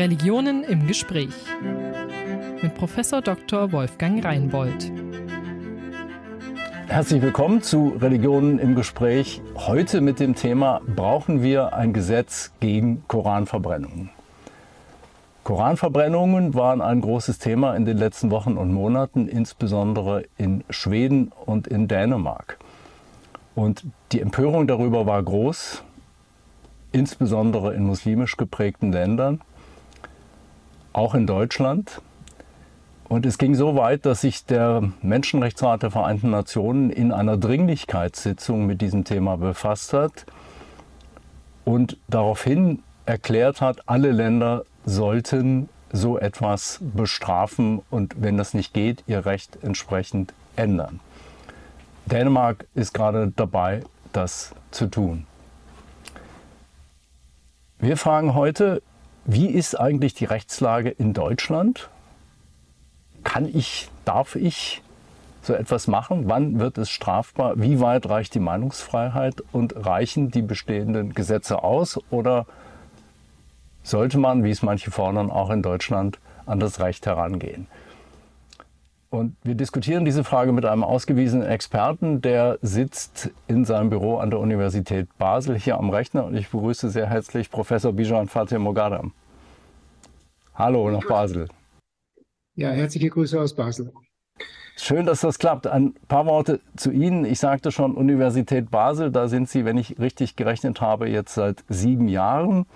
Religionen im Gespräch mit Professor Dr. Wolfgang Reinbold. Herzlich willkommen zu Religionen im Gespräch. Heute mit dem Thema Brauchen wir ein Gesetz gegen Koranverbrennungen? Koranverbrennungen waren ein großes Thema in den letzten Wochen und Monaten, insbesondere in Schweden und in Dänemark. Und die Empörung darüber war groß, insbesondere in muslimisch geprägten Ländern, auch in Deutschland. Und es ging so weit, dass sich der Menschenrechtsrat der Vereinten Nationen in einer Dringlichkeitssitzung mit diesem Thema befasst hat und daraufhin erklärt hat, alle Länder sollten so etwas bestrafen und wenn das nicht geht, ihr Recht entsprechend ändern. Dänemark ist gerade dabei, das zu tun. Wir fragen heute, wie ist eigentlich die Rechtslage in Deutschland? Kann ich, darf ich so etwas machen? Wann wird es strafbar? Wie weit reicht die Meinungsfreiheit? Und reichen die bestehenden Gesetze aus? Oder sollte man, wie es manche fordern, auch in Deutschland an das Recht herangehen? Und wir diskutieren diese Frage mit einem ausgewiesenen Experten, der sitzt in seinem Büro an der Universität Basel hier am Rechner. Und ich begrüße sehr herzlich Professor Bijan Fateh Mogadam. Hallo nach Basel. Ja, herzliche Grüße aus Basel. Schön, dass das klappt. Ein paar Worte zu Ihnen. Ich sagte schon, Universität Basel, da sind Sie, wenn ich richtig gerechnet habe, jetzt seit sieben Jahren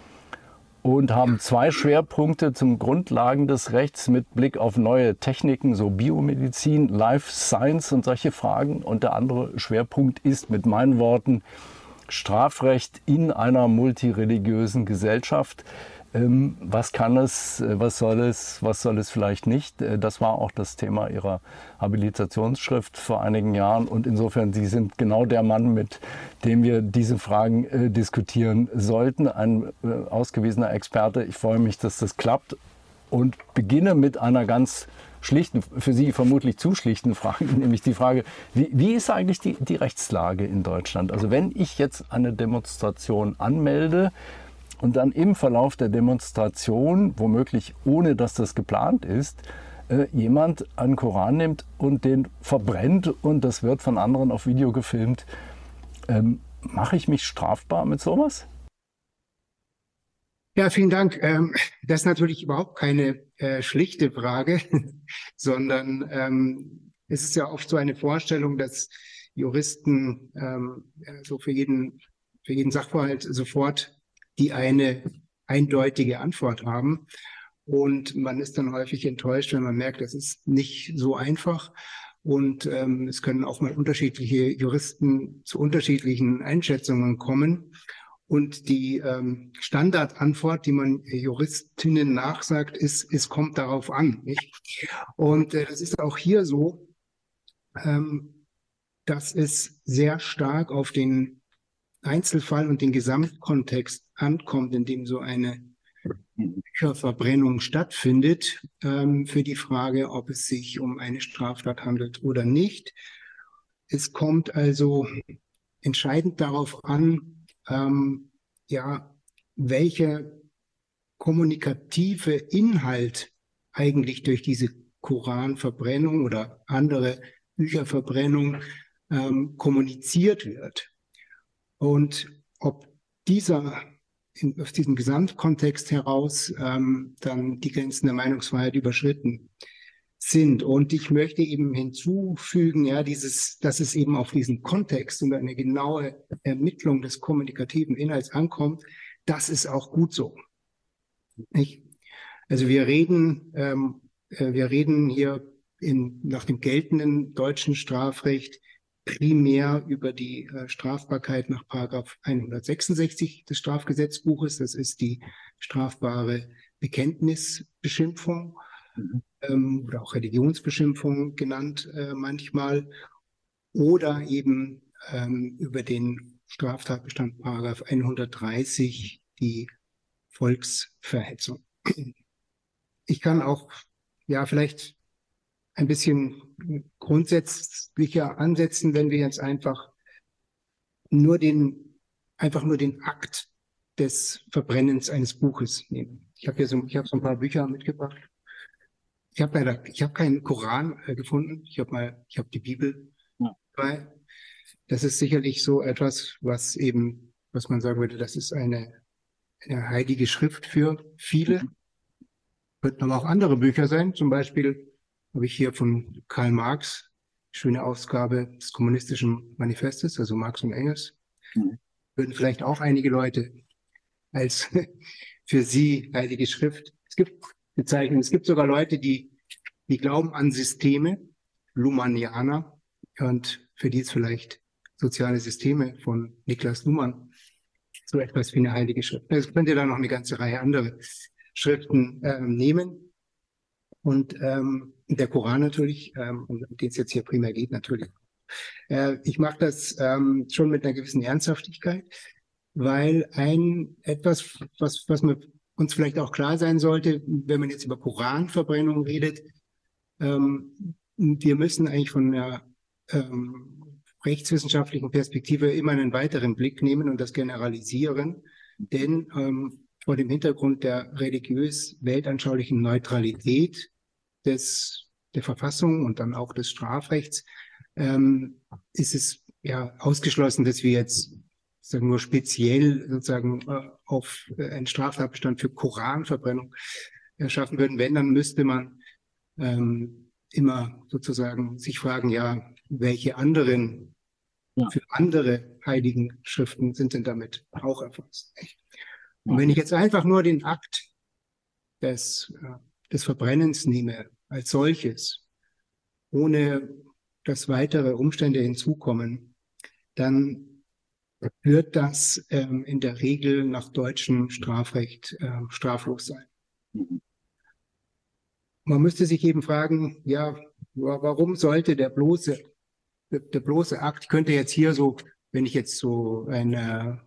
und haben zwei Schwerpunkte zum Grundlagen des Rechts mit Blick auf neue Techniken, so Biomedizin, Life Science und solche Fragen. Und der andere Schwerpunkt ist mit meinen Worten Strafrecht in einer multireligiösen Gesellschaft. Ähm, was kann es, äh, was soll es, was soll es vielleicht nicht? Äh, das war auch das Thema Ihrer Habilitationsschrift vor einigen Jahren. Und insofern, Sie sind genau der Mann, mit dem wir diese Fragen äh, diskutieren sollten. Ein äh, ausgewiesener Experte. Ich freue mich, dass das klappt und beginne mit einer ganz schlichten, für Sie vermutlich zu schlichten Frage, nämlich die Frage, wie, wie ist eigentlich die, die Rechtslage in Deutschland? Also wenn ich jetzt eine Demonstration anmelde, und dann im Verlauf der Demonstration, womöglich ohne dass das geplant ist, äh, jemand einen Koran nimmt und den verbrennt und das wird von anderen auf Video gefilmt. Ähm, Mache ich mich strafbar mit sowas? Ja, vielen Dank. Ähm, das ist natürlich überhaupt keine äh, schlichte Frage, sondern ähm, es ist ja oft so eine Vorstellung, dass Juristen ähm, so für jeden, für jeden Sachverhalt sofort die eine eindeutige Antwort haben. Und man ist dann häufig enttäuscht, wenn man merkt, das ist nicht so einfach. Und ähm, es können auch mal unterschiedliche Juristen zu unterschiedlichen Einschätzungen kommen. Und die ähm, Standardantwort, die man Juristinnen nachsagt, ist, es kommt darauf an. Nicht? Und äh, das ist auch hier so, ähm, dass es sehr stark auf den Einzelfall und den Gesamtkontext ankommt, in dem so eine Bücherverbrennung stattfindet, ähm, für die Frage, ob es sich um eine Straftat handelt oder nicht. Es kommt also entscheidend darauf an, ähm, ja, welcher kommunikative Inhalt eigentlich durch diese Koranverbrennung oder andere Bücherverbrennung ähm, kommuniziert wird. Und ob dieser in, aus diesem Gesamtkontext heraus ähm, dann die Grenzen der Meinungsfreiheit überschritten sind. Und ich möchte eben hinzufügen, ja, dieses, dass es eben auf diesen Kontext und eine genaue Ermittlung des kommunikativen Inhalts ankommt, das ist auch gut so. Nicht? Also wir reden, ähm, äh, wir reden hier in, nach dem geltenden deutschen Strafrecht primär über die äh, Strafbarkeit nach Paragraph 166 des Strafgesetzbuches. Das ist die strafbare Bekenntnisbeschimpfung mhm. ähm, oder auch Religionsbeschimpfung genannt äh, manchmal. Oder eben ähm, über den Straftatbestand Paragraph 130 die Volksverhetzung. Ich kann auch ja vielleicht ein bisschen grundsätzlicher ansetzen, wenn wir jetzt einfach nur den, einfach nur den Akt des Verbrennens eines Buches nehmen. Ich habe hier so, ich habe so ein paar Bücher mitgebracht. Ich habe leider, ich habe keinen Koran äh, gefunden. Ich habe mal, ich habe die Bibel ja. dabei. Das ist sicherlich so etwas, was eben, was man sagen würde, das ist eine, eine heilige Schrift für viele. Mhm. Könnten aber auch andere Bücher sein. Zum Beispiel habe ich hier von Karl Marx, schöne Ausgabe des kommunistischen Manifestes, also Marx und Engels. Mhm. Würden vielleicht auch einige Leute als für sie heilige Schrift. Es gibt Bezeichnungen, es gibt sogar Leute, die, die glauben an Systeme, Lumanianer, und für die ist vielleicht soziale Systeme von Niklas Luhmann so etwas wie eine heilige Schrift. Es könnt ihr da noch eine ganze Reihe andere Schriften ähm, nehmen. Und ähm, der Koran natürlich, ähm, um den es jetzt hier primär geht, natürlich. Äh, ich mache das ähm, schon mit einer gewissen Ernsthaftigkeit, weil ein etwas, was, was mir uns vielleicht auch klar sein sollte, wenn man jetzt über Koranverbrennung redet, ähm, wir müssen eigentlich von der ähm, rechtswissenschaftlichen Perspektive immer einen weiteren Blick nehmen und das generalisieren, denn ähm, vor dem Hintergrund der religiös-weltanschaulichen Neutralität des, der Verfassung und dann auch des Strafrechts ähm, ist es ja ausgeschlossen, dass wir jetzt sagen nur speziell sozusagen äh, auf äh, einen Straftatbestand für Koranverbrennung erschaffen würden. Wenn, dann müsste man ähm, immer sozusagen sich fragen, ja, welche anderen, ja. für andere heiligen Schriften sind denn damit auch erfasst? Und wenn ich jetzt einfach nur den Akt des, äh, des Verbrennens nehme als solches, ohne dass weitere Umstände hinzukommen, dann wird das ähm, in der Regel nach deutschem Strafrecht äh, straflos sein. Man müsste sich eben fragen, ja, warum sollte der bloße, der bloße Akt, könnte jetzt hier so, wenn ich jetzt so eine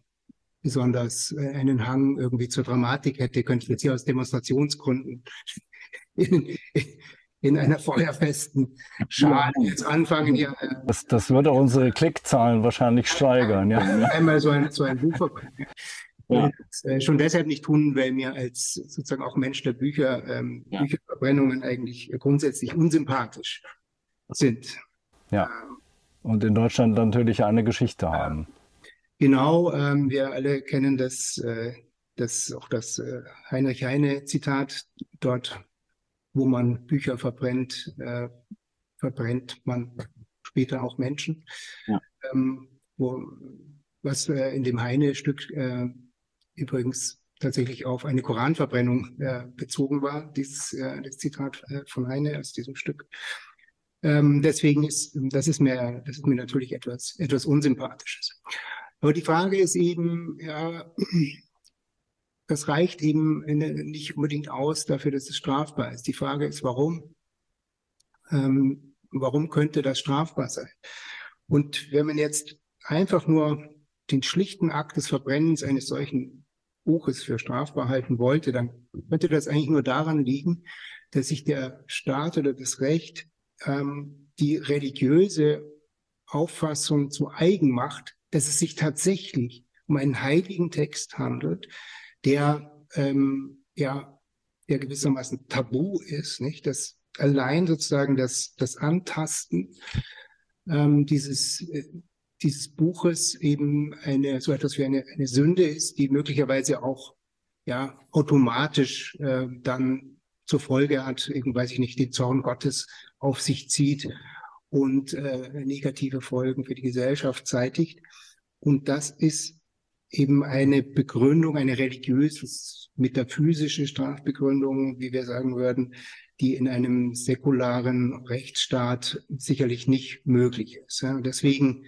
besonders äh, einen Hang irgendwie zur Dramatik hätte, könnte ich jetzt hier aus Demonstrationsgründen in, in einer feuerfesten Schale jetzt anfangen. Hier, äh, das, das würde unsere Klickzahlen wahrscheinlich steigern. Ja. Einmal so ein, so ein Buch verbrennen. Ja. äh, schon deshalb nicht tun, weil mir als sozusagen auch Mensch der Bücher ähm, ja. Bücherverbrennungen eigentlich grundsätzlich unsympathisch sind. Ja. Ähm, Und in Deutschland natürlich eine Geschichte haben. Genau, ähm, wir alle kennen das, äh, das auch das äh, Heinrich Heine Zitat dort, wo man Bücher verbrennt, äh, verbrennt man später auch Menschen. Ja. Ähm, wo, was äh, in dem Heine-Stück äh, übrigens tatsächlich auf eine Koranverbrennung äh, bezogen war, dieses äh, das Zitat äh, von Heine aus diesem Stück. Ähm, deswegen ist das ist mir das ist mir natürlich etwas etwas unsympathisches. Aber die Frage ist eben, ja, das reicht eben nicht unbedingt aus dafür, dass es strafbar ist. Die Frage ist, warum? Ähm, warum könnte das strafbar sein? Und wenn man jetzt einfach nur den schlichten Akt des Verbrennens eines solchen Buches für strafbar halten wollte, dann könnte das eigentlich nur daran liegen, dass sich der Staat oder das Recht ähm, die religiöse Auffassung zu eigen macht, dass es sich tatsächlich um einen heiligen Text handelt, der ähm, ja der gewissermaßen tabu ist, nicht? Dass allein sozusagen das das Antasten ähm, dieses äh, dieses Buches eben eine so etwas wie eine, eine Sünde ist, die möglicherweise auch ja automatisch äh, dann zur Folge hat, eben weiß ich nicht, den Zorn Gottes auf sich zieht und äh, negative Folgen für die Gesellschaft zeitigt. Und das ist eben eine Begründung, eine religiöse, metaphysische Strafbegründung, wie wir sagen würden, die in einem säkularen Rechtsstaat sicherlich nicht möglich ist. Ja. Deswegen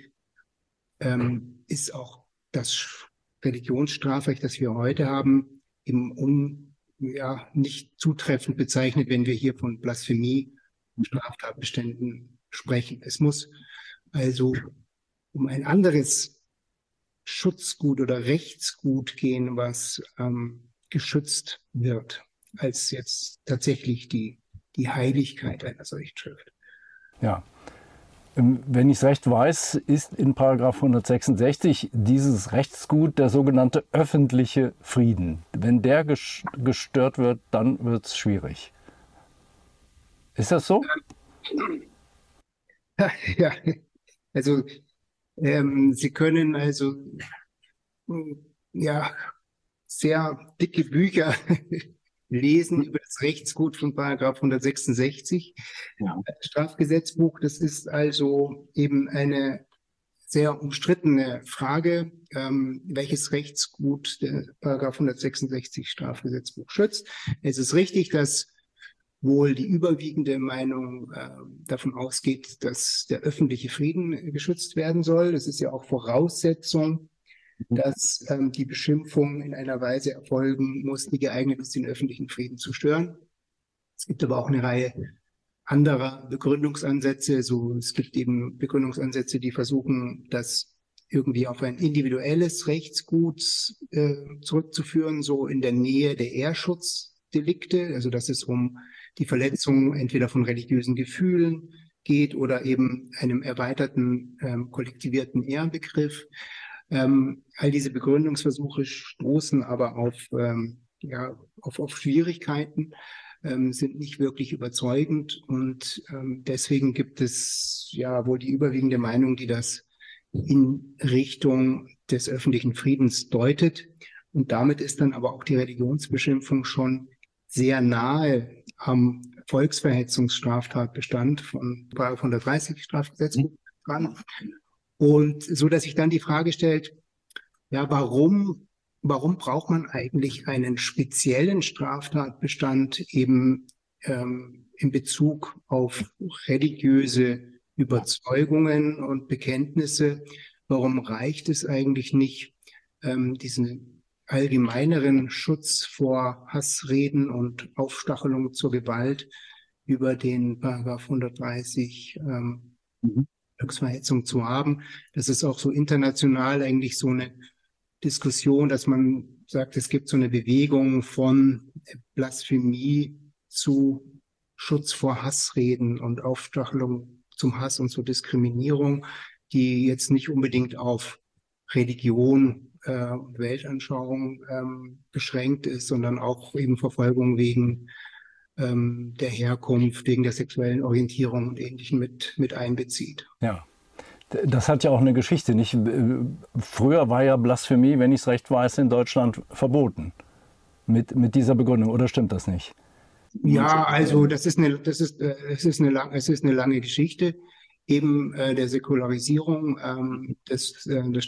ähm, ist auch das Religionsstrafrecht, das wir heute haben, eben un, ja, nicht zutreffend bezeichnet, wenn wir hier von Blasphemie und Straftatbeständen sprechen. Es muss also um ein anderes Schutzgut oder Rechtsgut gehen, was ähm, geschützt wird, als jetzt tatsächlich die, die Heiligkeit einer solchen Schrift. Ja. ähm, wenn ich es recht weiß, ist in Paragraph 166 dieses Rechtsgut der sogenannte öffentliche Frieden. Wenn der gestört wird, dann wird es schwierig. Ist das so? Ja, also ähm, Sie können also ja sehr dicke Bücher lesen über das Rechtsgut von Paragraph 166 ja. Strafgesetzbuch. Das ist also eben eine sehr umstrittene Frage, ähm, welches Rechtsgut der Paragraph 166 Strafgesetzbuch schützt. Es ist richtig, dass wohl die überwiegende Meinung äh, davon ausgeht, dass der öffentliche Frieden geschützt werden soll. Das ist ja auch Voraussetzung Mhm. dass ähm, die Beschimpfung in einer Weise erfolgen muss, die geeignet ist, den öffentlichen Frieden zu stören. Es gibt aber auch eine Reihe anderer Begründungsansätze. So, es gibt eben Begründungsansätze, die versuchen, das irgendwie auf ein individuelles Rechtsgut äh, zurückzuführen, so in der Nähe der Ehrschutzddelikte, also dass es um die Verletzung entweder von religiösen Gefühlen geht oder eben einem erweiterten ähm, kollektivierten Ehrbegriff. Ähm, all diese Begründungsversuche stoßen aber auf, ähm, ja, auf, auf Schwierigkeiten, ähm, sind nicht wirklich überzeugend und ähm, deswegen gibt es ja wohl die überwiegende Meinung, die das in Richtung des öffentlichen Friedens deutet. Und damit ist dann aber auch die Religionsbeschimpfung schon sehr nahe am Volksverhetzungsstraftatbestand von 130 Strafgesetzbuch dran. Und so, dass sich dann die Frage stellt, ja, warum, warum braucht man eigentlich einen speziellen Straftatbestand eben ähm, in Bezug auf religiöse Überzeugungen und Bekenntnisse? Warum reicht es eigentlich nicht, ähm, diesen allgemeineren Schutz vor Hassreden und Aufstachelung zur Gewalt über den Paragraph 130 ähm, mhm. Volksverhetzung zu haben. Das ist auch so international eigentlich so eine Diskussion, dass man sagt, es gibt so eine Bewegung von Blasphemie zu Schutz vor Hassreden und Aufstachelung zum Hass und zur Diskriminierung, die jetzt nicht unbedingt auf Religion äh, und Weltanschauung ähm, beschränkt ist, sondern auch eben Verfolgung wegen ähm, der Herkunft, wegen der sexuellen Orientierung und Ähnlichem mit, mit einbezieht. Ja. Das hat ja auch eine Geschichte. Nicht? Früher war ja Blasphemie, wenn ich es recht weiß, in Deutschland verboten. Mit, mit dieser Begründung, oder stimmt das nicht? Ja, also das ist eine, das ist, äh, es ist eine, es ist eine lange Geschichte eben äh, der Säkularisierung ähm, des, äh, des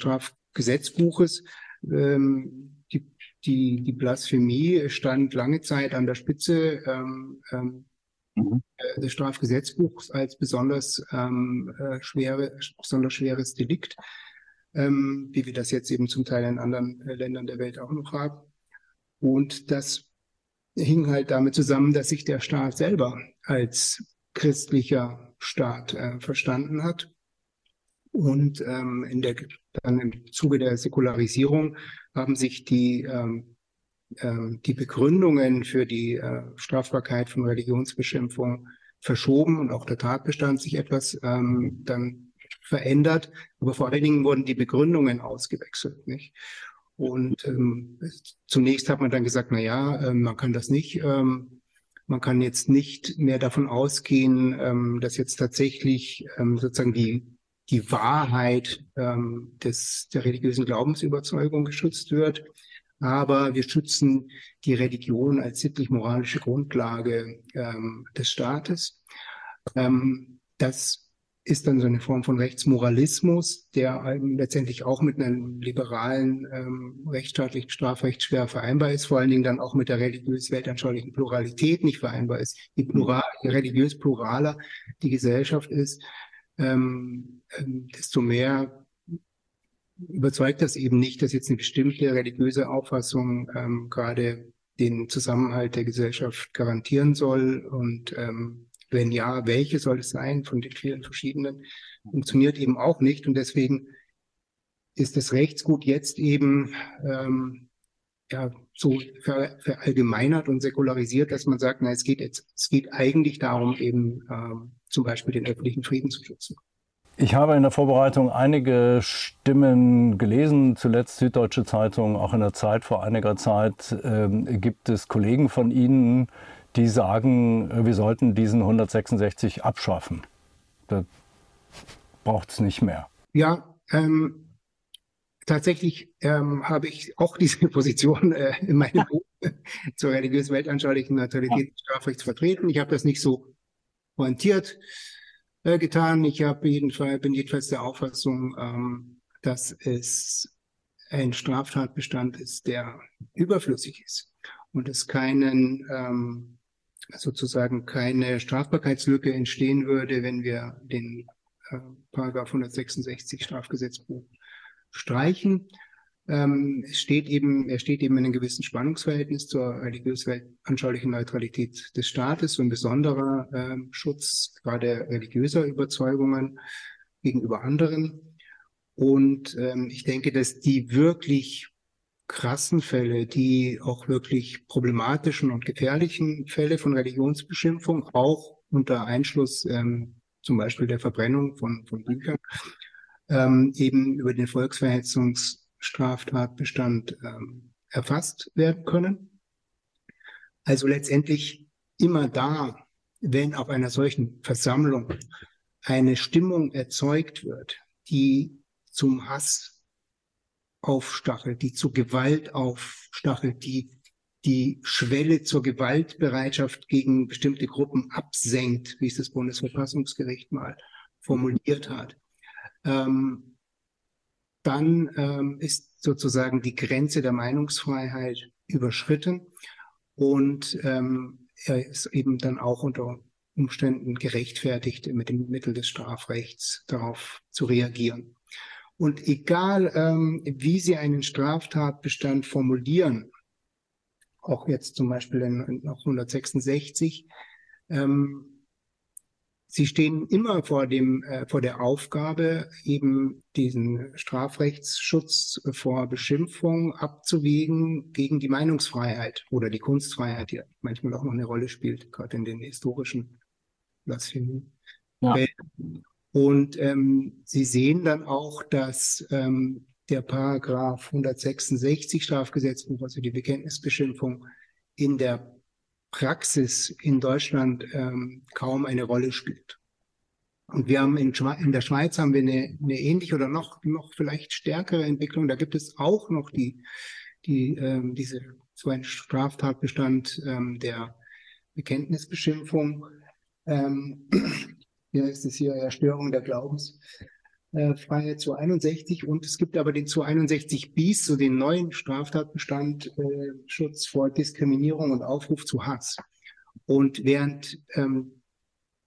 Strafgesetzbuches. Ähm, die, die Blasphemie stand lange Zeit an der Spitze ähm, ähm, mhm. Äh, des Strafgesetzbuchs als besonders ähm, äh, schwere, besonders schweres Delikt, ähm, wie wir das jetzt eben zum Teil in anderen äh, Ländern der Welt auch noch haben. Und das hing halt damit zusammen, dass sich der Staat selber als christlicher Staat äh, verstanden hat und ähm, in der, dann im Zuge der Säkularisierung haben sich die, ähm, äh, die Begründungen für die äh, Strafbarkeit von Religionsbeschimpfung verschoben und auch der Tatbestand sich etwas ähm, dann verändert. Aber vor allen Dingen wurden die Begründungen ausgewechselt. Nicht? Und ähm, zunächst hat man dann gesagt, na ja, äh, man kann das nicht, ähm, man kann jetzt nicht mehr davon ausgehen, ähm, dass jetzt tatsächlich ähm, sozusagen die die Wahrheit ähm, des, der religiösen Glaubensüberzeugung geschützt wird. Aber wir schützen die Religion als sittlich-moralische Grundlage ähm, des Staates. Ähm, das ist dann so eine Form von Rechtsmoralismus, der letztendlich auch mit einem liberalen ähm, rechtsstaatlichen Strafrecht schwer vereinbar ist, vor allen Dingen dann auch mit der religiös-weltanschaulichen Pluralität nicht vereinbar ist. Je, plural, je religiös pluraler die Gesellschaft ist, ähm, ähm, desto mehr überzeugt das eben nicht, dass jetzt eine bestimmte religiöse Auffassung ähm, gerade den Zusammenhalt der Gesellschaft garantieren soll. Und ähm, wenn ja, welche soll es sein von den vielen verschiedenen? Funktioniert eben auch nicht. Und deswegen ist das Rechtsgut jetzt eben ähm, ja, so ver, verallgemeinert und säkularisiert, dass man sagt, na, es geht jetzt, es geht eigentlich darum, eben ähm, zum Beispiel den öffentlichen Frieden zu schützen. Ich habe in der Vorbereitung einige Stimmen gelesen, zuletzt Süddeutsche Zeitung, auch in der Zeit vor einiger Zeit äh, gibt es Kollegen von Ihnen, die sagen, äh, wir sollten diesen 166 abschaffen. Da braucht es nicht mehr. Ja, ähm, tatsächlich ähm, habe ich auch diese Position äh, in meinem Buch zur religiös-weltanschaulichen Neutralität des Strafrechts vertreten. Ich habe das nicht so pointiert äh, getan. Ich habe jedenfalls, bin jedenfalls der Auffassung, ähm, dass es ein Straftatbestand ist, der überflüssig ist und es keinen ähm, sozusagen keine Strafbarkeitslücke entstehen würde, wenn wir den äh, Paragraph 166 Strafgesetzbuch streichen. Ähm, steht eben, er steht eben in einem gewissen Spannungsverhältnis zur religiös-anschaulichen Neutralität des Staates und besonderer äh, Schutz gerade religiöser Überzeugungen gegenüber anderen. Und ähm, ich denke, dass die wirklich krassen Fälle, die auch wirklich problematischen und gefährlichen Fälle von Religionsbeschimpfung, auch unter Einschluss ähm, zum Beispiel der Verbrennung von, von Büchern, ähm, eben über den Volksverhetzungsstraftatbestand ähm, erfasst werden können. Also letztendlich immer da, wenn auf einer solchen Versammlung eine Stimmung erzeugt wird, die zum Hass aufstachelt, die zu Gewalt aufstachelt, die die Schwelle zur Gewaltbereitschaft gegen bestimmte Gruppen absenkt, wie es das Bundesverfassungsgericht mal formuliert hat, ähm, dann ähm, ist sozusagen die Grenze der Meinungsfreiheit überschritten und ähm, er ist eben dann auch unter Umständen gerechtfertigt, mit dem Mittel des Strafrechts darauf zu reagieren. Und egal, ähm, wie Sie einen Straftatbestand formulieren, auch jetzt zum Beispiel in, in 166, ähm, Sie stehen immer vor dem, äh, vor der Aufgabe, eben diesen Strafrechtsschutz vor Beschimpfung abzuwägen gegen die Meinungsfreiheit oder die Kunstfreiheit, die manchmal auch noch eine Rolle spielt, gerade in den historischen Blasphemien. Ja. Und ähm, Sie sehen dann auch, dass ähm, der Paragraph 166 Strafgesetzbuch, also die Bekenntnisbeschimpfung, in der Praxis in Deutschland ähm, kaum eine Rolle spielt. Und wir haben in, in, der Schweiz haben wir eine, eine ähnliche oder noch, noch vielleicht stärkere Entwicklung. Da gibt es auch noch die, die, ähm, diese, so ein Straftatbestand ähm, der Bekenntnisbeschimpfung. Ähm, hier ist es hier Erstörung der Glaubens. Äh, Freiheit 261 und es gibt aber den 261 bis, so den neuen Straftatbestand äh, Schutz vor Diskriminierung und Aufruf zu Hass. Und während ähm,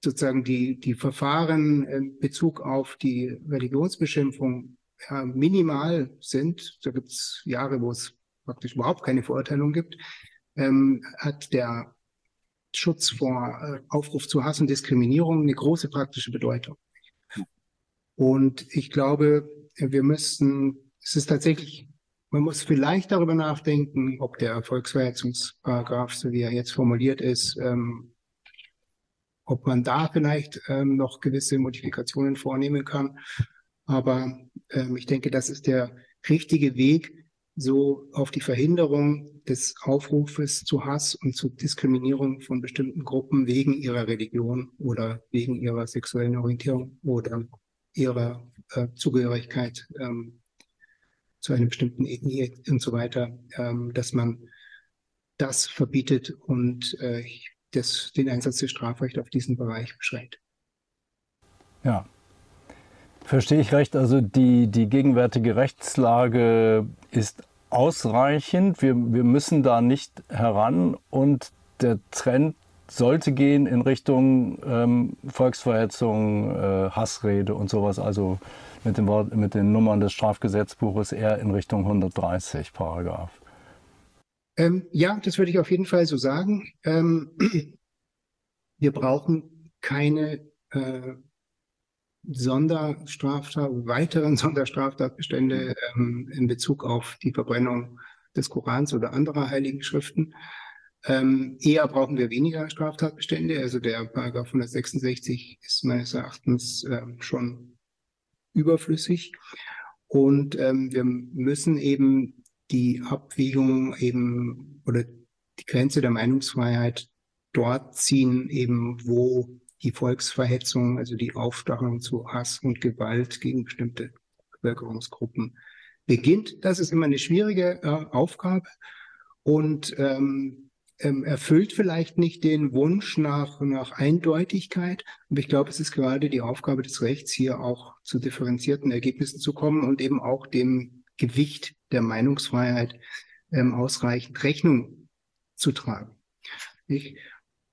sozusagen die, die Verfahren in Bezug auf die Religionsbeschimpfung ja, minimal sind, da gibt es Jahre, wo es praktisch überhaupt keine Verurteilung gibt, ähm, hat der Schutz vor äh, Aufruf zu Hass und Diskriminierung eine große praktische Bedeutung. Und ich glaube, wir müssten, es ist tatsächlich, man muss vielleicht darüber nachdenken, ob der Volksverhetzungsparagraph, so wie er jetzt formuliert ist, ähm, ob man da vielleicht ähm, noch gewisse Modifikationen vornehmen kann. Aber ähm, ich denke, das ist der richtige Weg, so auf die Verhinderung des Aufrufes zu Hass und zu Diskriminierung von bestimmten Gruppen wegen ihrer Religion oder wegen ihrer sexuellen Orientierung oder ihrer äh, Zugehörigkeit ähm, zu einer bestimmten Ethnie und so weiter, ähm, dass man das verbietet und äh, das, den Einsatz des Strafrechts auf diesen Bereich beschränkt. Ja, verstehe ich recht. Also die, die gegenwärtige Rechtslage ist ausreichend. Wir, wir müssen da nicht heran und der Trend sollte gehen in Richtung ähm, Volksverhetzung, äh, Hassrede und sowas, also mit, dem Wort, mit den Nummern des Strafgesetzbuches eher in Richtung 130 Paragraph. Ähm, ja, das würde ich auf jeden Fall so sagen. Ähm, wir brauchen keine äh, Sonderstraftat, weiteren Sonderstraftatbestände ähm, in Bezug auf die Verbrennung des Korans oder anderer heiligen Schriften. Ähm, eher brauchen wir weniger Straftatbestände. Also der Paragraph 166 ist meines Erachtens ähm, schon überflüssig. Und ähm, wir müssen eben die Abwägung eben oder die Grenze der Meinungsfreiheit dort ziehen, eben wo die Volksverhetzung, also die Aufstachelung zu Hass und Gewalt gegen bestimmte Bevölkerungsgruppen beginnt. Das ist immer eine schwierige äh, Aufgabe und ähm, ähm, erfüllt vielleicht nicht den Wunsch nach, nach Eindeutigkeit. Aber ich glaube, es ist gerade die Aufgabe des Rechts, hier auch zu differenzierten Ergebnissen zu kommen und eben auch dem Gewicht der Meinungsfreiheit ähm, ausreichend Rechnung zu tragen. Ich,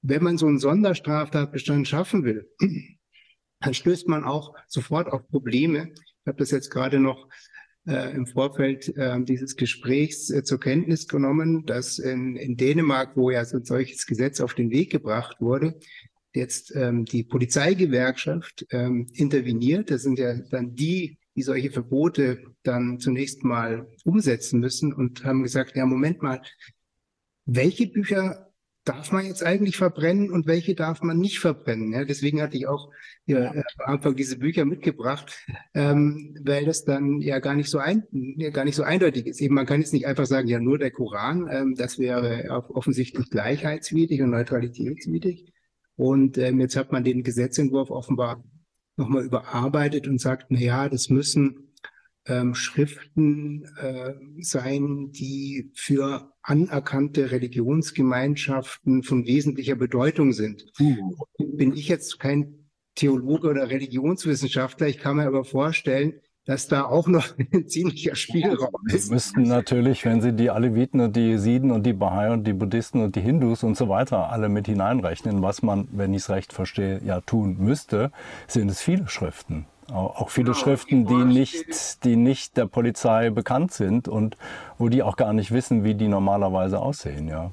wenn man so einen Sonderstraftatbestand schaffen will, dann stößt man auch sofort auf Probleme. Ich habe das jetzt gerade noch äh, im Vorfeld äh, dieses Gesprächs äh, zur Kenntnis genommen, dass in, in Dänemark, wo ja so ein solches Gesetz auf den Weg gebracht wurde, jetzt ähm, die Polizeigewerkschaft ähm, interveniert. Das sind ja dann die, die solche Verbote dann zunächst mal umsetzen müssen und haben gesagt, ja, Moment mal, welche Bücher darf man jetzt eigentlich verbrennen und welche darf man nicht verbrennen. Ja, deswegen hatte ich auch ja, am Anfang diese Bücher mitgebracht, ähm, weil das dann ja gar nicht so ein, ja, gar nicht so eindeutig ist. Eben man kann jetzt nicht einfach sagen, ja nur der Koran, ähm, das wäre offensichtlich gleichheitswidrig und neutralitätswidrig. Und ähm, jetzt hat man den Gesetzentwurf offenbar nochmal überarbeitet und sagt, na ja, das müssen ähm, Schriften äh, sein, die für anerkannte Religionsgemeinschaften von wesentlicher Bedeutung sind. Mhm. Bin ich jetzt kein Theologe oder Religionswissenschaftler, ich kann mir aber vorstellen, dass da auch noch ein ziemlicher Spielraum ist. Sie müssten natürlich, wenn Sie die Aleviten und die Jesiden und die Bahai und die Buddhisten und die Hindus und so weiter alle mit hineinrechnen, was man, wenn ich es recht verstehe, ja tun müsste, sind es viele Schriften. Auch viele genau, Schriften, die nicht, die nicht der Polizei bekannt sind und wo die auch gar nicht wissen, wie die normalerweise aussehen, ja.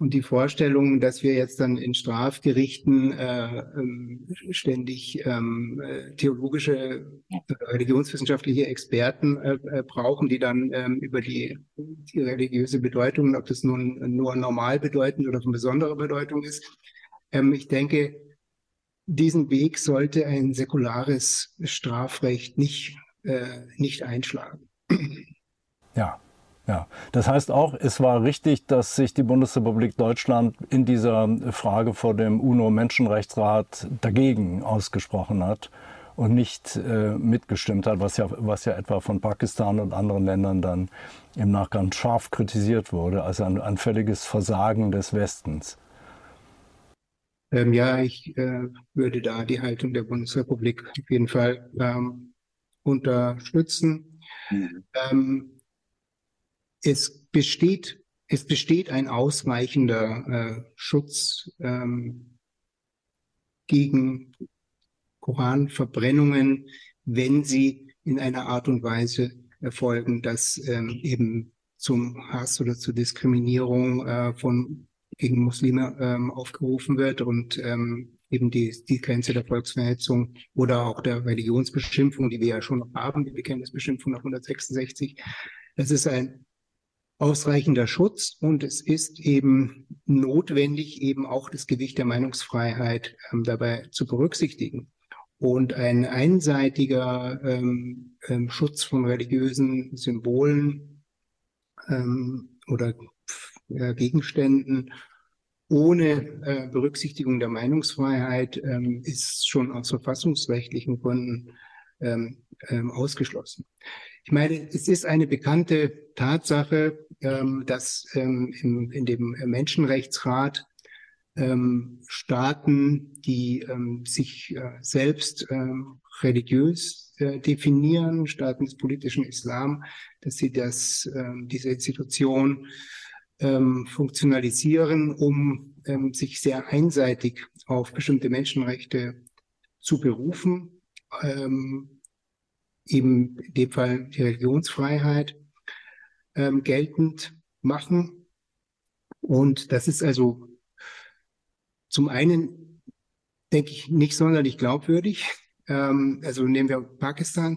Und die Vorstellung, dass wir jetzt dann in Strafgerichten äh, ähm, ständig ähm, äh, theologische, äh, religionswissenschaftliche Experten äh, äh, brauchen, die dann ähm, über die, die religiöse Bedeutung, ob das nun nur normal bedeutend oder von besonderer Bedeutung ist. Ähm, ich denke, diesen Weg sollte ein säkulares Strafrecht nicht, äh, nicht einschlagen. Ja, ja, das heißt auch, es war richtig, dass sich die Bundesrepublik Deutschland in dieser Frage vor dem UNO-Menschenrechtsrat dagegen ausgesprochen hat und nicht äh, mitgestimmt hat, was ja, was ja etwa von Pakistan und anderen Ländern dann im Nachgang scharf kritisiert wurde, also ein, ein völliges Versagen des Westens. Ähm, ja, ich äh, würde da die Haltung der Bundesrepublik auf jeden Fall ähm, unterstützen. Mhm. Ähm, es besteht, es besteht ein ausreichender äh, Schutz ähm, gegen Koranverbrennungen, wenn sie in einer Art und Weise erfolgen, dass ähm, eben zum Hass oder zur Diskriminierung äh, von gegen Muslime ähm, aufgerufen wird und ähm, eben die, die Grenze der Volksverhetzung oder auch der Religionsbeschimpfung, die wir ja schon noch haben, die Bekenntnisbeschimpfung nach 166. Das ist ein ausreichender Schutz und es ist eben notwendig, eben auch das Gewicht der Meinungsfreiheit ähm, dabei zu berücksichtigen. Und ein einseitiger ähm, ähm, Schutz von religiösen Symbolen ähm, oder äh, Gegenständen ohne äh, Berücksichtigung der Meinungsfreiheit ähm, ist schon aus verfassungsrechtlichen Gründen ähm, ähm, ausgeschlossen. Ich meine, es ist eine bekannte Tatsache, ähm, dass ähm, in dem Menschenrechtsrat ähm, Staaten, die ähm, sich äh, selbst ähm, religiös äh, definieren, Staaten des politischen Islam, dass sie das, ähm, diese Institution ähm, funktionalisieren, um ähm, sich sehr einseitig auf bestimmte Menschenrechte zu berufen, ähm, eben in dem Fall die Religionsfreiheit ähm, geltend machen. Und das ist also zum einen, denke ich, nicht sonderlich glaubwürdig. Ähm, also nehmen wir Pakistan.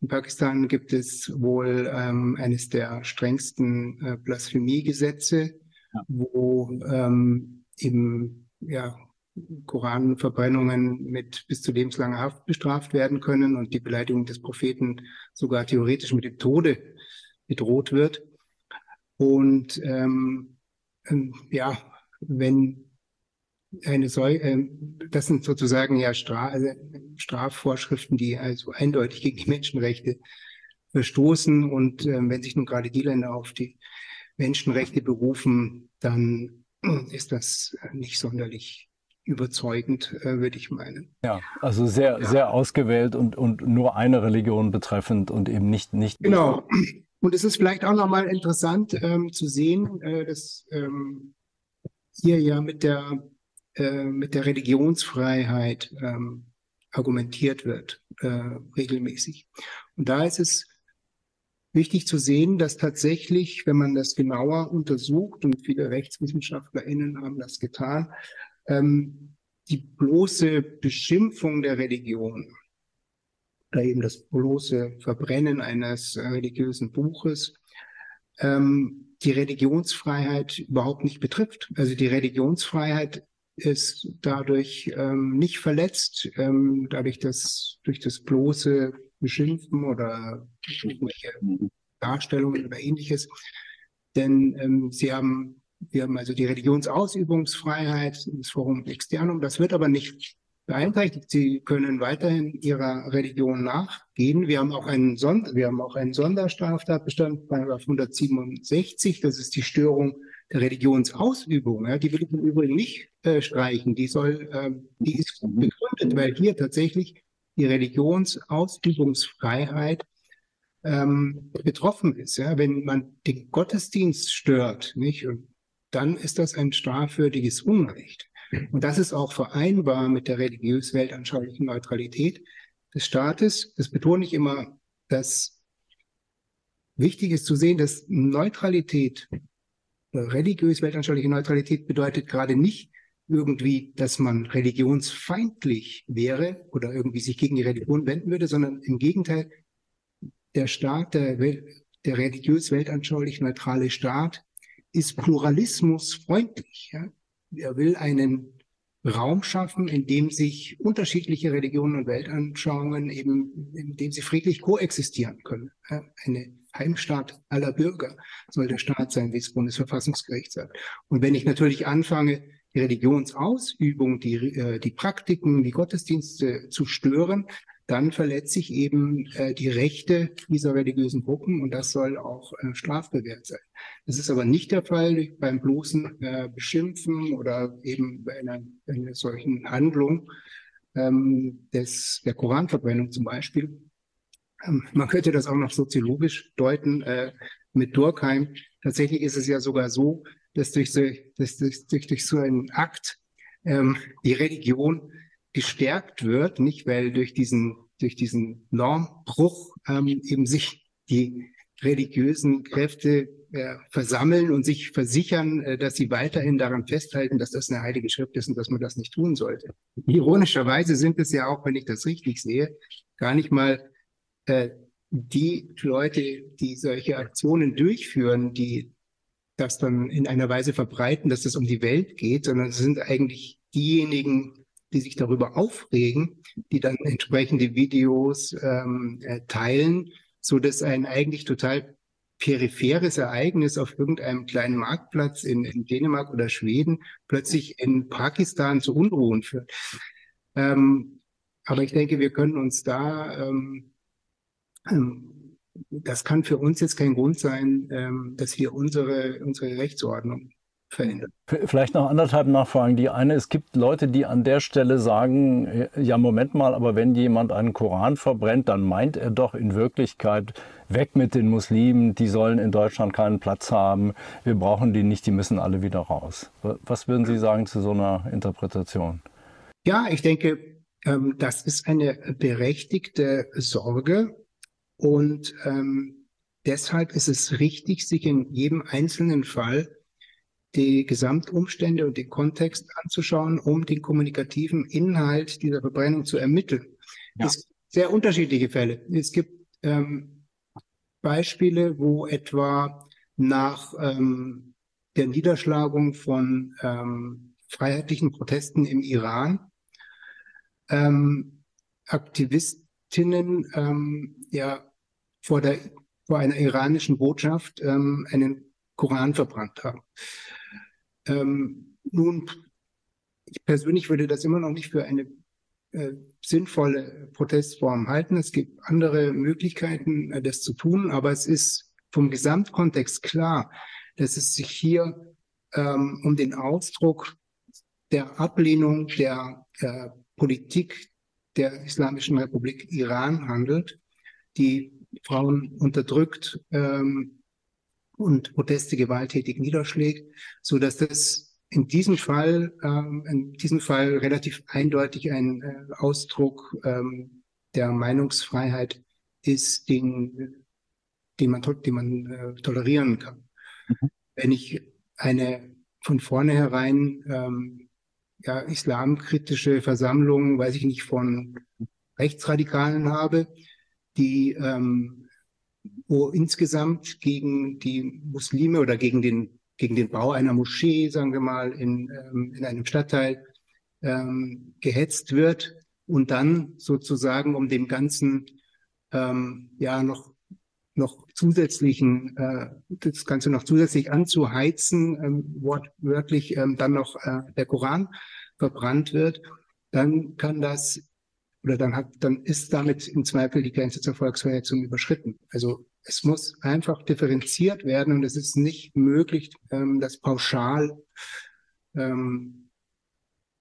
In Pakistan gibt es wohl ähm, eines der strengsten äh, Blasphemiegesetze, ja. wo ähm, eben ja Koranverbrennungen mit bis zu lebenslanger Haft bestraft werden können und die Beleidigung des Propheten sogar theoretisch mit dem Tode bedroht wird. Und ähm, ähm, ja, wenn eine solche, äh, das sind sozusagen ja Stra also Strafvorschriften, die also eindeutig gegen die Menschenrechte verstoßen. Und äh, wenn sich nun gerade die Länder auf die Menschenrechte berufen, dann ist das nicht sonderlich überzeugend, äh, würde ich meinen. Ja, also sehr, ja. sehr ausgewählt und, und nur eine Religion betreffend und eben nicht. nicht genau. Und es ist vielleicht auch nochmal interessant ähm, zu sehen, äh, dass ähm, hier ja mit der, äh, mit der Religionsfreiheit ähm, argumentiert wird, äh, regelmäßig. Und da ist es wichtig zu sehen, dass tatsächlich, wenn man das genauer untersucht, und viele RechtswissenschaftlerInnen haben das getan, ähm, die bloße Beschimpfung der Religion oder eben das bloße Verbrennen eines religiösen Buches ähm, die Religionsfreiheit überhaupt nicht betrifft. Also die Religionsfreiheit ist dadurch ähm, nicht verletzt, ähm, dadurch, dass durch das bloße Beschimpfen oder irgendwelche Darstellungen oder ähnliches. Denn ähm, sie haben wir haben also die Religionsausübungsfreiheit, das Forum Externum. Das wird aber nicht beeinträchtigt. Sie können weiterhin ihrer Religion nachgehen. Wir haben auch einen, Sonder wir haben auch einen Sonderstraftatbestand, Paragraph 167. Das ist die Störung Religionsausübung. Ja, die will ich im Übrigen nicht äh, streichen. Die soll, äh, die ist gut begründet, weil hier tatsächlich die Religionsausübungsfreiheit ähm, betroffen ist. Ja, wenn man den Gottesdienst stört, nicht und dann ist das ein strafwürdiges Unrecht. Und das ist auch vereinbar mit der religiös-weltanschaulichen Neutralität des Staates. Das betone ich immer, dass wichtig ist zu sehen, dass Neutralität, religiös-weltanschauliche Neutralität bedeutet gerade nicht irgendwie, dass man religionsfeindlich wäre oder irgendwie sich gegen die Religion wenden würde, sondern im Gegenteil, der Staat, der, der religiös-weltanschaulich neutrale Staat ist Pluralismus freundlich. Ja? Er will einen Raum schaffen, in dem sich unterschiedliche Religionen und Weltanschauungen eben, in dem sie friedlich koexistieren können. Ja? Eine Heimstaat aller Bürger soll der Staat sein, wie es Bundesverfassungsgericht sagt. Und wenn ich natürlich anfange, die Religionsausübung, die, äh, die Praktiken, die Gottesdienste zu stören, dann verletze ich eben äh, die Rechte dieser religiösen Gruppen und das soll auch äh, strafbewehrt sein. Das ist aber nicht der Fall beim bloßen Beschimpfen oder eben bei einer, einer solchen Handlung ähm, des, der Koranverbrennung zum Beispiel. Ähm, man könnte das auch noch soziologisch deuten äh, mit Durkheim. Tatsächlich ist es ja sogar so, dass durch so, dass durch, durch, durch so einen Akt ähm, die Religion gestärkt wird, nicht weil durch diesen durch diesen Normbruch ähm, eben sich die religiösen Kräfte äh, versammeln und sich versichern, äh, dass sie weiterhin daran festhalten, dass das eine heilige Schrift ist und dass man das nicht tun sollte. Ironischerweise sind es ja auch, wenn ich das richtig sehe, gar nicht mal äh, die Leute, die solche Aktionen durchführen, die das dann in einer Weise verbreiten, dass es um die Welt geht, sondern es sind eigentlich diejenigen, die sich darüber aufregen, die dann entsprechende Videos ähm, äh, teilen, so dass ein eigentlich total peripheres Ereignis auf irgendeinem kleinen Marktplatz in, in Dänemark oder Schweden plötzlich in Pakistan zu Unruhen führt. Ähm, aber ich denke, wir können uns da, ähm, das kann für uns jetzt kein Grund sein, ähm, dass wir unsere, unsere Rechtsordnung verändern. Vielleicht noch anderthalb Nachfragen. Die eine, es gibt Leute, die an der Stelle sagen, ja, Moment mal, aber wenn jemand einen Koran verbrennt, dann meint er doch in Wirklichkeit, weg mit den Muslimen, die sollen in Deutschland keinen Platz haben, wir brauchen die nicht, die müssen alle wieder raus. Was würden Sie sagen zu so einer Interpretation? Ja, ich denke, ähm, das ist eine berechtigte Sorge und ähm, deshalb ist es richtig, sich in jedem einzelnen Fall die Gesamtumstände und den Kontext anzuschauen, um den kommunikativen Inhalt dieser Verbrennung zu ermitteln. Ja. Es gibt sehr unterschiedliche Fälle. Es gibt ähm, Beispiele, wo etwa nach ähm, der Niederschlagung von ähm, freiheitlichen Protesten im Iran ähm, Aktivistinnen ähm, ja vor der vor einer iranischen Botschaft ähm, einen Koran verbrannt haben. Ähm, nun, ich persönlich würde das immer noch nicht für eine äh, sinnvolle Protestform halten. Es gibt andere Möglichkeiten, äh, das zu tun, aber es ist vom Gesamtkontext klar, dass es sich hier ähm, um den Ausdruck der Ablehnung der äh, Politik der Islamischen Republik Iran handelt, die Frauen unterdrückt ähm, und Proteste gewalttätig niederschlägt, so dass das in diesem Fall, ähm, in diesem Fall relativ eindeutig ein äh, Ausdruck ähm, der Meinungsfreiheit ist, den, den man, den man äh, tolerieren kann. Mhm. Wenn ich eine von vornherein ähm, ja, islamkritische Versammlung, weiß ich nicht, von Rechtsradikalen habe, die ähm, wo insgesamt gegen die Muslime oder gegen den gegen den Bau einer Moschee, sagen wir mal, in, ähm, in einem Stadtteil ähm, gehetzt wird und dann sozusagen um dem Ganzen ähm, ja noch noch zusätzlichen äh, das Ganze noch zusätzlich anzuheizen, ähm, wortwörtlich ähm, dann noch äh, der Koran verbrannt wird, dann kann das oder dann hat, dann ist damit im Zweifel die Grenze zur Volksverhetzung überschritten. Also es muss einfach differenziert werden und es ist nicht möglich, ähm, das pauschal ähm,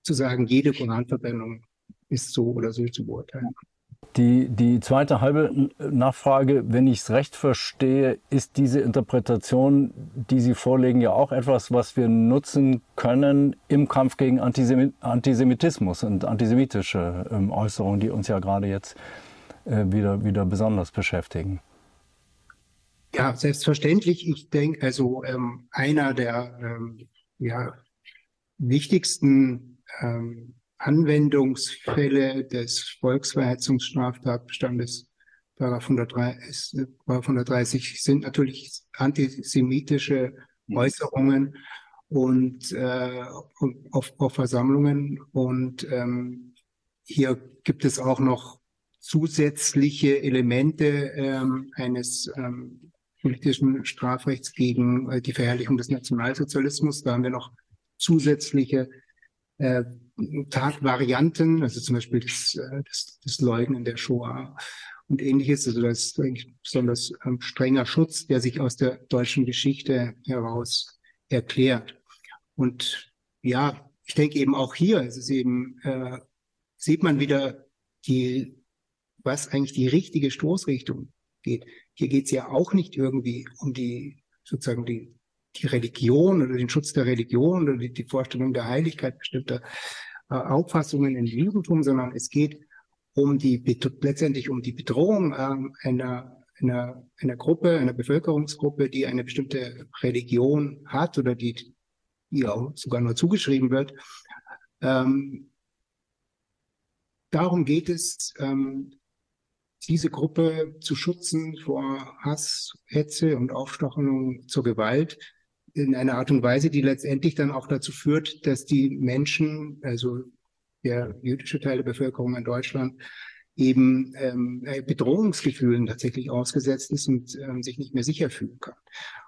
zu sagen, jede Koranverbrennung ist so oder so zu beurteilen. Die, die zweite halbe Nachfrage, wenn ich es recht verstehe, ist diese Interpretation, die Sie vorlegen, ja auch etwas, was wir nutzen können im Kampf gegen Antisemitismus und antisemitische ähm, Äußerungen, die uns ja gerade jetzt äh, wieder, wieder besonders beschäftigen. Ja, selbstverständlich. Ich denke, also ähm, einer der ähm, ja, wichtigsten ähm, Anwendungsfälle des Volksverhetzungsstraftatbestandes Paragraph 130 sind natürlich antisemitische mhm. Äußerungen und äh, auf, auf Versammlungen. Und ähm, hier gibt es auch noch zusätzliche Elemente ähm, eines ähm, politischen Strafrechts gegen äh, die Verherrlichung des Nationalsozialismus. Da haben wir noch zusätzliche äh, Tatvarianten, also zum Beispiel das, äh, das, das Leugnen der Shoah und ähnliches. Also das ist eigentlich besonders ähm, strenger Schutz, der sich aus der deutschen Geschichte heraus erklärt. Und ja, ich denke eben auch hier ist es eben, äh, sieht man wieder die, was eigentlich die richtige Stoßrichtung geht. Hier geht es ja auch nicht irgendwie um die sozusagen die die Religion oder den Schutz der Religion oder die, die Vorstellung der Heiligkeit bestimmter äh, Auffassungen im Judentum, sondern es geht um die letztendlich um die Bedrohung äh, einer, einer, einer Gruppe, einer Bevölkerungsgruppe, die eine bestimmte Religion hat oder die, auch sogar nur zugeschrieben wird. Ähm, darum geht es, ähm, diese Gruppe zu schützen vor Hass, Hetze und Aufstachelung zur Gewalt in einer Art und Weise, die letztendlich dann auch dazu führt, dass die Menschen, also der jüdische Teil der Bevölkerung in Deutschland, eben ähm, äh, Bedrohungsgefühlen tatsächlich ausgesetzt ist und ähm, sich nicht mehr sicher fühlen kann.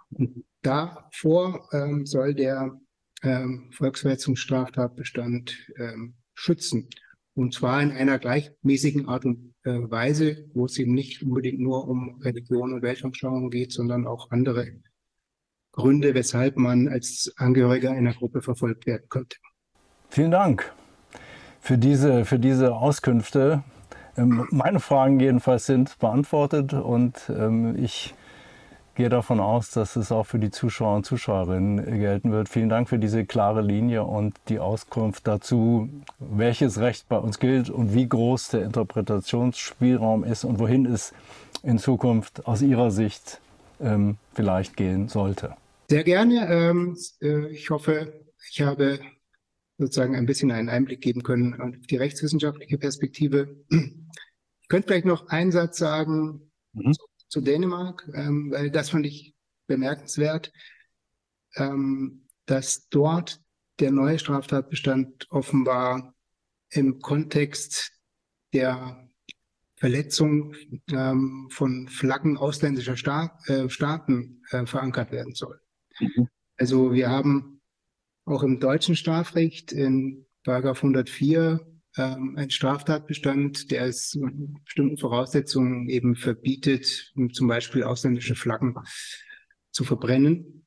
Und davor ähm, soll der ähm, Volksverhetzungsstraftatbestand ähm, schützen. Und zwar in einer gleichmäßigen Art und äh, Weise, wo es eben nicht unbedingt nur um Religion und Weltanschauung geht, sondern auch andere Gründe, weshalb man als Angehöriger einer Gruppe verfolgt werden könnte. Vielen Dank für diese, für diese Auskünfte. Ähm, meine Fragen jedenfalls sind beantwortet und ähm, ich gehe davon aus, dass es auch für die Zuschauer und Zuschauerinnen gelten wird. Vielen Dank für diese klare Linie und die Auskunft dazu, welches Recht bei uns gilt und wie groß der Interpretationsspielraum ist und wohin es in Zukunft aus Ihrer Sicht ähm, vielleicht gehen sollte. Sehr gerne. Ähm, äh, ich hoffe, ich habe sozusagen ein bisschen einen Einblick geben können auf die rechtswissenschaftliche Perspektive. Ich könnte vielleicht noch einen Satz sagen mhm. zu, zu, Dänemark, ähm, weil das fand ich bemerkenswert, ähm, dass dort der neue Straftatbestand offenbar im Kontext der Verletzung ähm, von Flaggen ausländischer Sta äh, Staaten äh, verankert werden soll. Mhm. Also wir haben auch im deutschen Strafrecht in Paragraph 104 ähm, einen Straftatbestand, der es bestimmten Voraussetzungen eben verbietet, zum Beispiel ausländische Flaggen zu verbrennen.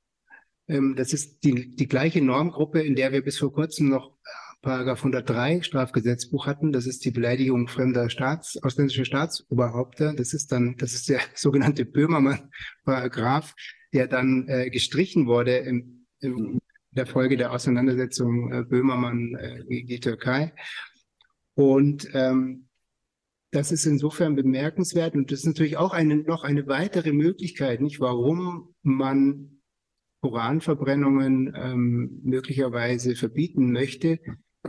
Ähm, das ist die, die gleiche Normgruppe, in der wir bis vor kurzem noch Paragraph 103 Strafgesetzbuch hatten. Das ist die Beleidigung fremder Staats, ausländischer Staatsoberhaupter. Das ist dann, das ist der sogenannte Böhmermann-Paragraph, der dann äh, gestrichen wurde im, im der Folge der Auseinandersetzung äh, Böhmermann äh, gegen die Türkei. Und ähm, das ist insofern bemerkenswert und das ist natürlich auch eine, noch eine weitere Möglichkeit, nicht warum man Koranverbrennungen ähm, möglicherweise verbieten möchte.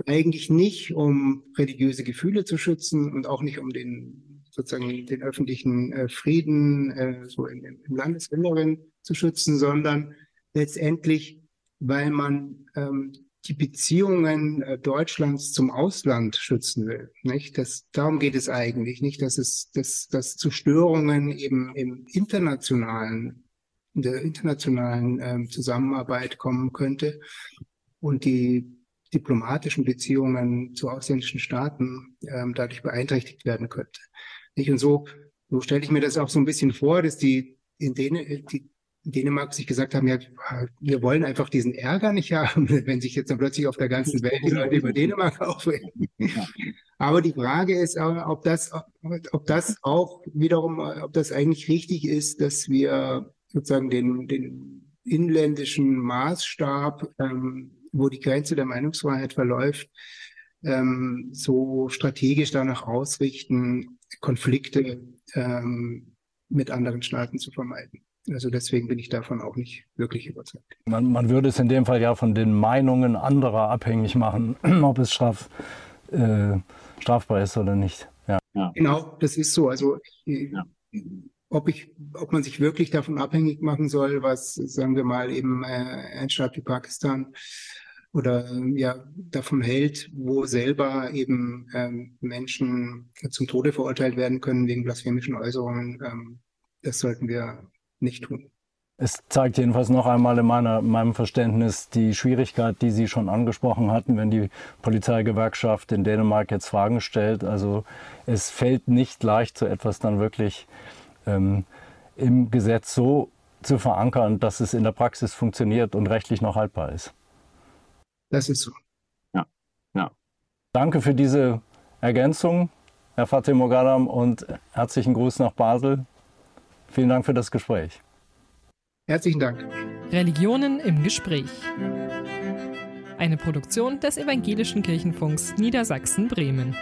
Eigentlich nicht, um religiöse Gefühle zu schützen und auch nicht um den sozusagen den öffentlichen äh, Frieden äh, so im, im Landesinneren zu schützen, sondern letztendlich, weil man ähm, die Beziehungen äh, Deutschlands zum Ausland schützen will. Nicht? Das, darum geht es eigentlich nicht, dass es dass, dass zu Störungen eben im internationalen, in der internationalen ähm, Zusammenarbeit kommen könnte und die diplomatischen Beziehungen zu ausländischen Staaten ähm, dadurch beeinträchtigt werden könnte. Nicht? Und so, so stelle ich mir das auch so ein bisschen vor, dass die in denen die Dänemark sich gesagt haben, ja, wir wollen einfach diesen Ärger nicht haben, wenn sich jetzt dann plötzlich auf der ganzen Welt die Leute über Dänemark aufregen. Aber die Frage ist, ob das, ob das auch wiederum, ob das eigentlich richtig ist, dass wir sozusagen den, den inländischen Maßstab, ähm, wo die Grenze der Meinungsfreiheit verläuft, ähm, so strategisch danach ausrichten, Konflikte ähm, mit anderen Staaten zu vermeiden. Also deswegen bin ich davon auch nicht wirklich überzeugt. Man, man würde es in dem Fall ja von den Meinungen anderer abhängig machen, ob es straf, äh, strafbar ist oder nicht. Ja. ja. Genau, das ist so. Also ja. ob, ich, ob man sich wirklich davon abhängig machen soll, was, sagen wir mal, eben äh, ein Staat wie Pakistan oder ja davon hält, wo selber eben ähm, Menschen zum Tode verurteilt werden können wegen blasphemischen Äußerungen. Ähm, das sollten wir nicht tun. Es zeigt jedenfalls noch einmal in meiner, meinem Verständnis die Schwierigkeit, die Sie schon angesprochen hatten, wenn die Polizeigewerkschaft in Dänemark jetzt Fragen stellt. Also es fällt nicht leicht, so etwas dann wirklich ähm, im Gesetz so zu verankern, dass es in der Praxis funktioniert und rechtlich noch haltbar ist. Das ist so. Ja, ja. Danke für diese Ergänzung, Herr Fatih Mogadam, und herzlichen Gruß nach Basel. Vielen Dank für das Gespräch. Herzlichen Dank. Religionen im Gespräch. Eine Produktion des Evangelischen Kirchenfunks Niedersachsen-Bremen.